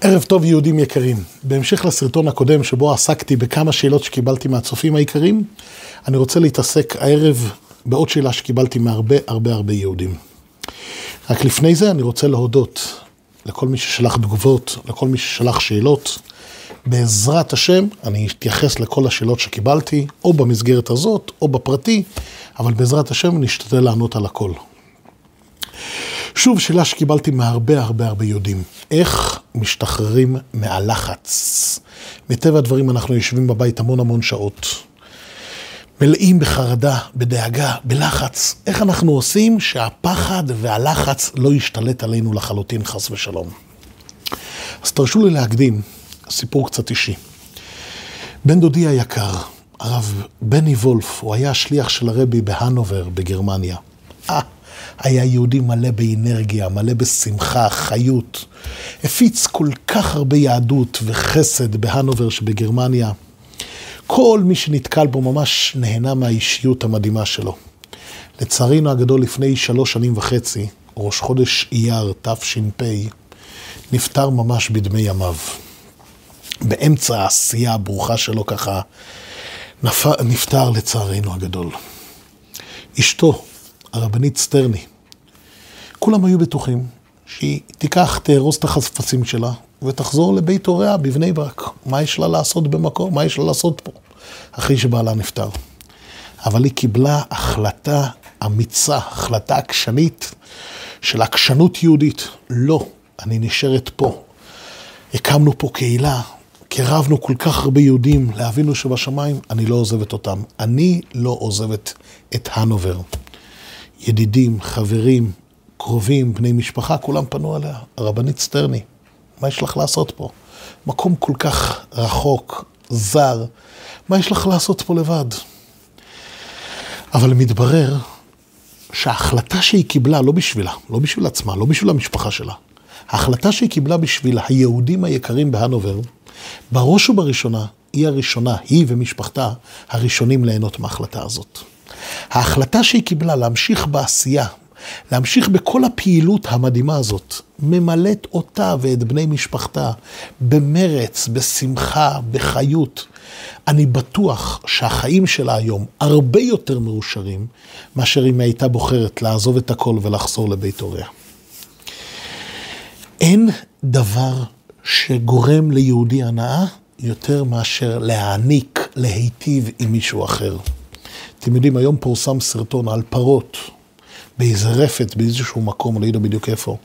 ערב טוב יהודים יקרים. בהמשך לסרטון הקודם שבו עסקתי בכמה שאלות שקיבלתי מהצופים היקרים, אני רוצה להתעסק הערב בעוד שאלה שקיבלתי מהרבה הרבה הרבה יהודים. רק לפני זה אני רוצה להודות לכל מי ששלח תגובות, לכל מי ששלח שאלות. בעזרת השם, אני אתייחס לכל השאלות שקיבלתי, או במסגרת הזאת, או בפרטי, אבל בעזרת השם נשתדל לענות על הכל. שוב, שאלה שקיבלתי מהרבה הרבה הרבה יהודים. איך משתחררים מהלחץ? מטבע הדברים אנחנו יושבים בבית המון המון שעות. מלאים בחרדה, בדאגה, בלחץ. איך אנחנו עושים שהפחד והלחץ לא ישתלט עלינו לחלוטין, חס ושלום. אז תרשו לי להקדים סיפור קצת אישי. בן דודי היקר, הרב בני וולף, הוא היה שליח של הרבי בהנובר בגרמניה. היה יהודי מלא באנרגיה, מלא בשמחה, חיות. הפיץ כל כך הרבה יהדות וחסד בהנובר שבגרמניה. כל מי שנתקל בו ממש נהנה מהאישיות המדהימה שלו. לצערנו הגדול, לפני שלוש שנים וחצי, ראש חודש אייר תש"פ, נפטר ממש בדמי ימיו. באמצע העשייה הברוכה שלו ככה, נפטר לצערנו הגדול. אשתו, הרבנית סטרני, כולם היו בטוחים שהיא תיקח, תארוז את החפצים שלה ותחזור לבית הוריה בבני ברק. מה יש לה לעשות במקום? מה יש לה לעשות פה? אחרי שבעלה נפטר. אבל היא קיבלה החלטה אמיצה, החלטה עקשנית של עקשנות יהודית. לא, אני נשארת פה. הקמנו פה קהילה, קירבנו כל כך הרבה יהודים לאבינו שבשמיים, אני לא עוזבת אותם. אני לא עוזבת את הנובר. ידידים, חברים, קרובים, בני משפחה, כולם פנו אליה. הרבנית סטרני, מה יש לך לעשות פה? מקום כל כך רחוק, זר, מה יש לך לעשות פה לבד? אבל מתברר שההחלטה שהיא קיבלה, לא בשבילה, לא בשביל עצמה, לא בשביל המשפחה שלה, ההחלטה שהיא קיבלה בשביל היהודים היקרים בהנובר, בראש ובראשונה, היא הראשונה, היא ומשפחתה, הראשונים ליהנות מההחלטה הזאת. ההחלטה שהיא קיבלה להמשיך בעשייה, להמשיך בכל הפעילות המדהימה הזאת, ממלאת אותה ואת בני משפחתה במרץ, בשמחה, בחיות. אני בטוח שהחיים שלה היום הרבה יותר מאושרים מאשר אם הייתה בוחרת לעזוב את הכל ולחזור לבית הוריה. אין דבר שגורם ליהודי הנאה יותר מאשר להעניק, להיטיב עם מישהו אחר. אתם יודעים, היום פורסם סרטון על פרות באיזה רפת, באיזשהו מקום, אני לא יודע בדיוק איפה.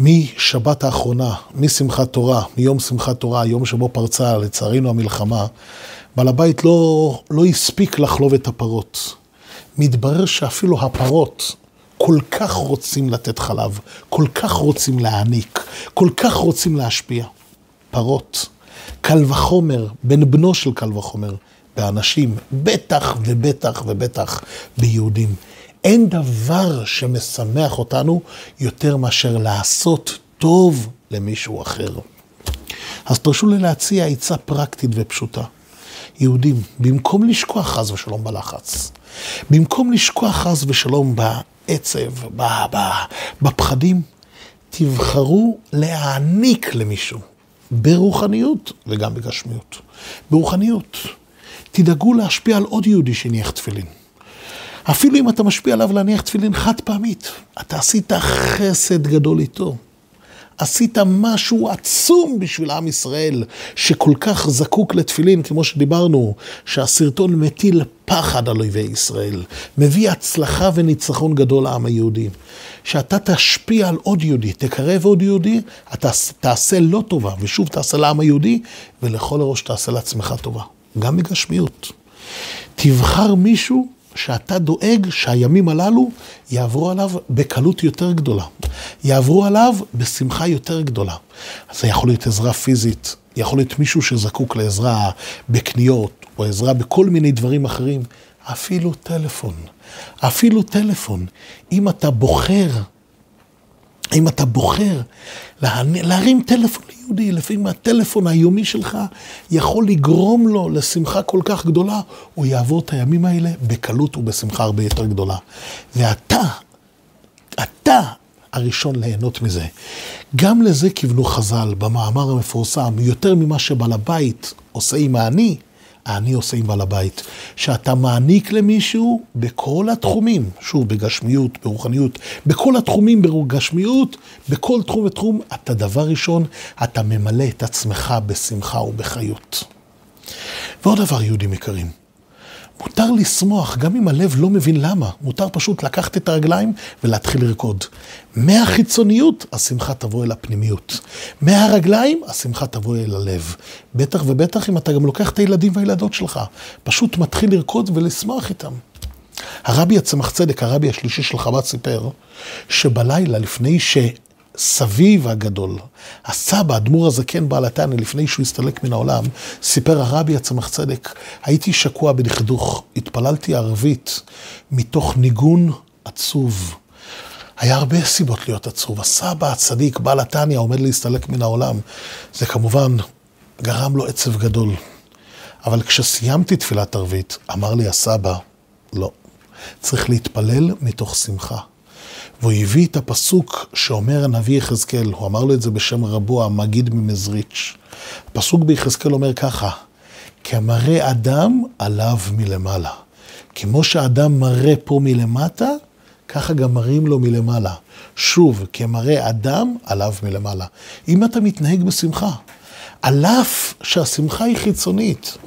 משבת האחרונה, משמחת תורה, מיום שמחת תורה, היום שבו פרצה לצערנו המלחמה, בעל הבית לא, לא הספיק לחלוב את הפרות. מתברר שאפילו הפרות כל כך רוצים לתת חלב, כל כך רוצים להעניק, כל כך רוצים להשפיע. פרות, קל וחומר, בן בנו של קל וחומר, באנשים, בטח ובטח ובטח ביהודים. אין דבר שמשמח אותנו יותר מאשר לעשות טוב למישהו אחר. אז תרשו לי להציע עצה פרקטית ופשוטה. יהודים, במקום לשכוח חס ושלום בלחץ, במקום לשכוח חס ושלום בעצב, בפחדים, תבחרו להעניק למישהו, ברוחניות וגם בגשמיות. ברוחניות, תדאגו להשפיע על עוד יהודי שהניח תפילין. אפילו אם אתה משפיע עליו להניח תפילין חד פעמית, אתה עשית חסד גדול איתו. עשית משהו עצום בשביל עם ישראל, שכל כך זקוק לתפילין, כמו שדיברנו, שהסרטון מטיל פחד על אויבי ישראל, מביא הצלחה וניצחון גדול לעם היהודי. שאתה תשפיע על עוד יהודי, תקרב עוד יהודי, אתה תעשה לא טובה, ושוב תעשה לעם היהודי, ולכל הראש תעשה לעצמך טובה, גם בגשמיות. תבחר מישהו שאתה דואג שהימים הללו יעברו עליו בקלות יותר גדולה, יעברו עליו בשמחה יותר גדולה. אז זה יכול להיות עזרה פיזית, יכול להיות מישהו שזקוק לעזרה בקניות, או עזרה בכל מיני דברים אחרים, אפילו טלפון, אפילו טלפון. אם אתה בוחר אם אתה בוחר להרים טלפון ליהודי, לפעמים הטלפון היומי שלך יכול לגרום לו לשמחה כל כך גדולה, הוא יעבור את הימים האלה בקלות ובשמחה הרבה יותר גדולה. ואתה, אתה, הראשון ליהנות מזה. גם לזה כיוונו חז"ל במאמר המפורסם, יותר ממה שבעל הבית עושה עם העני, העני עושה עם בעל הבית. שאתה מעניק למישהו בכל התחומים, שוב, בגשמיות, ברוחניות, בכל התחומים בגשמיות, בכל תחום ותחום, אתה דבר ראשון, אתה ממלא את עצמך בשמחה ובחיות. ועוד דבר, יהודים יקרים, מותר לשמוח, גם אם הלב לא מבין למה. מותר פשוט לקחת את הרגליים ולהתחיל לרקוד. מהחיצוניות, השמחה תבוא אל הפנימיות. מהרגליים, השמחה תבוא אל הלב. בטח ובטח אם אתה גם לוקח את הילדים והילדות שלך. פשוט מתחיל לרקוד ולשמוח איתם. הרבי הצמח צדק, הרבי השלישי של חב"ד סיפר, שבלילה לפני ש... סביו הגדול, הסבא, אדמו"ר הזקן בעל התנא, לפני שהוא הסתלק מן העולם, סיפר הרבי הצמח צדק, הייתי שקוע בדכדוך, התפללתי ערבית מתוך ניגון עצוב. היה הרבה סיבות להיות עצוב. הסבא הצדיק, בעל התניא, עומד להסתלק מן העולם. זה כמובן גרם לו עצב גדול. אבל כשסיימתי תפילת ערבית, אמר לי הסבא, לא, צריך להתפלל מתוך שמחה. והוא הביא את הפסוק שאומר הנביא יחזקאל, הוא אמר לו את זה בשם רבו המגיד ממזריץ'. הפסוק ביחזקאל אומר ככה, כמראה אדם עליו מלמעלה. כמו שאדם מראה פה מלמטה, ככה גם מראים לו מלמעלה. שוב, כמראה אדם עליו מלמעלה. אם אתה מתנהג בשמחה, על אף שהשמחה היא חיצונית,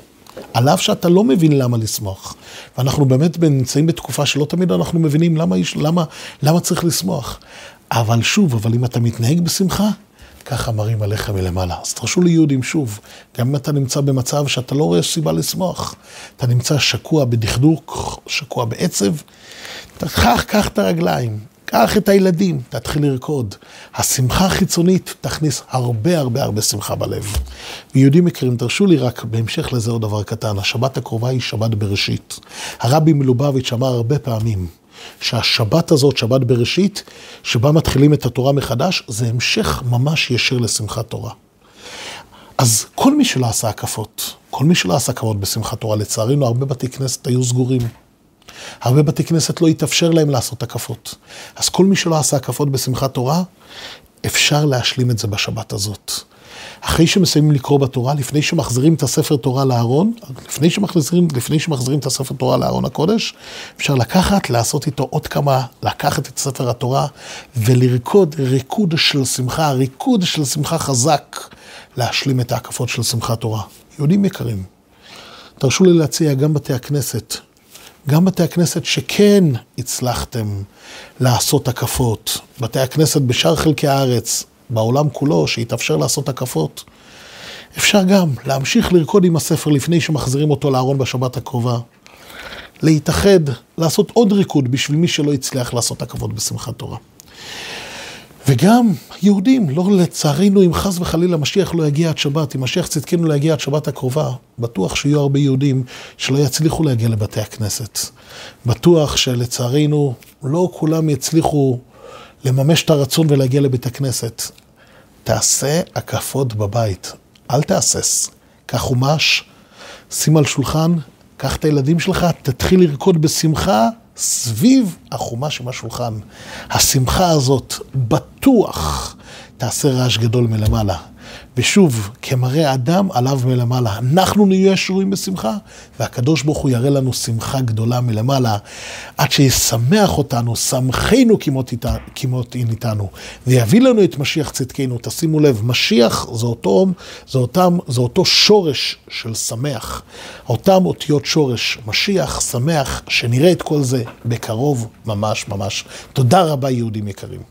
על אף שאתה לא מבין למה לשמוח. ואנחנו באמת נמצאים בתקופה שלא תמיד אנחנו מבינים למה, למה, למה צריך לשמוח. אבל שוב, אבל אם אתה מתנהג בשמחה, ככה מראים עליך מלמעלה. אז תרשו לי יהודים שוב, גם אם אתה נמצא במצב שאתה לא רואה סיבה לשמוח, אתה נמצא שקוע בדכדוך, שקוע בעצב, קח, קח את הרגליים, קח את הילדים, תתחיל לרקוד. השמחה החיצונית תכניס הרבה הרבה הרבה שמחה בלב. ויהודים יקרים, תרשו לי רק בהמשך לזה עוד דבר קטן. השבת הקרובה היא שבת בראשית. הרבי מלובביץ' אמר הרבה פעמים שהשבת הזאת, שבת בראשית, שבה מתחילים את התורה מחדש, זה המשך ממש ישיר לשמחת תורה. אז כל מי שלא עשה הקפות, כל מי שלא עשה הקפות בשמחת תורה, לצערנו הרבה בתי כנסת היו סגורים. הרבה בתי כנסת לא התאפשר להם לעשות הקפות. אז כל מי שלא עשה הקפות בשמחת תורה, אפשר להשלים את זה בשבת הזאת. אחרי שמסיימים לקרוא בתורה, לפני שמחזירים את הספר תורה לארון, לפני שמחזירים, לפני שמחזירים את הספר תורה לארון הקודש, אפשר לקחת, לעשות איתו עוד כמה, לקחת את ספר התורה ולרקוד ריקוד של שמחה, ריקוד של שמחה חזק, להשלים את ההקפות של שמחת תורה. יהודים יקרים, תרשו לי להציע גם בתי הכנסת, גם בתי הכנסת שכן הצלחתם לעשות הקפות, בתי הכנסת בשאר חלקי הארץ, בעולם כולו, שהתאפשר לעשות הקפות, אפשר גם להמשיך לרקוד עם הספר לפני שמחזירים אותו לארון בשבת הקרובה. להתאחד, לעשות עוד ריקוד בשביל מי שלא הצליח לעשות הקפות בשמחת תורה. וגם יהודים, לא לצערנו, אם חס וחלילה משיח לא יגיע עד שבת, אם משיח צדקנו יגיע עד שבת הקרובה, בטוח שיהיו הרבה יהודים שלא יצליחו להגיע לבתי הכנסת. בטוח שלצערנו, לא כולם יצליחו לממש את הרצון ולהגיע לבית הכנסת. תעשה הקפות בבית, אל תהסס. קח חומש, שים על שולחן, קח את הילדים שלך, תתחיל לרקוד בשמחה. סביב החומש עם השולחן. השמחה הזאת בטוח תעשה רעש גדול מלמעלה. ושוב, כמראה אדם עליו מלמעלה. אנחנו נהיה שרויים בשמחה, והקדוש ברוך הוא יראה לנו שמחה גדולה מלמעלה, עד שישמח אותנו, שמחנו כמות אין איתנו, ויביא לנו את משיח צדקנו. תשימו לב, משיח זה אותו, זה אותם, זה אותו שורש של שמח. אותם אותיות שורש, משיח, שמח, שנראה את כל זה בקרוב ממש ממש. תודה רבה, יהודים יקרים.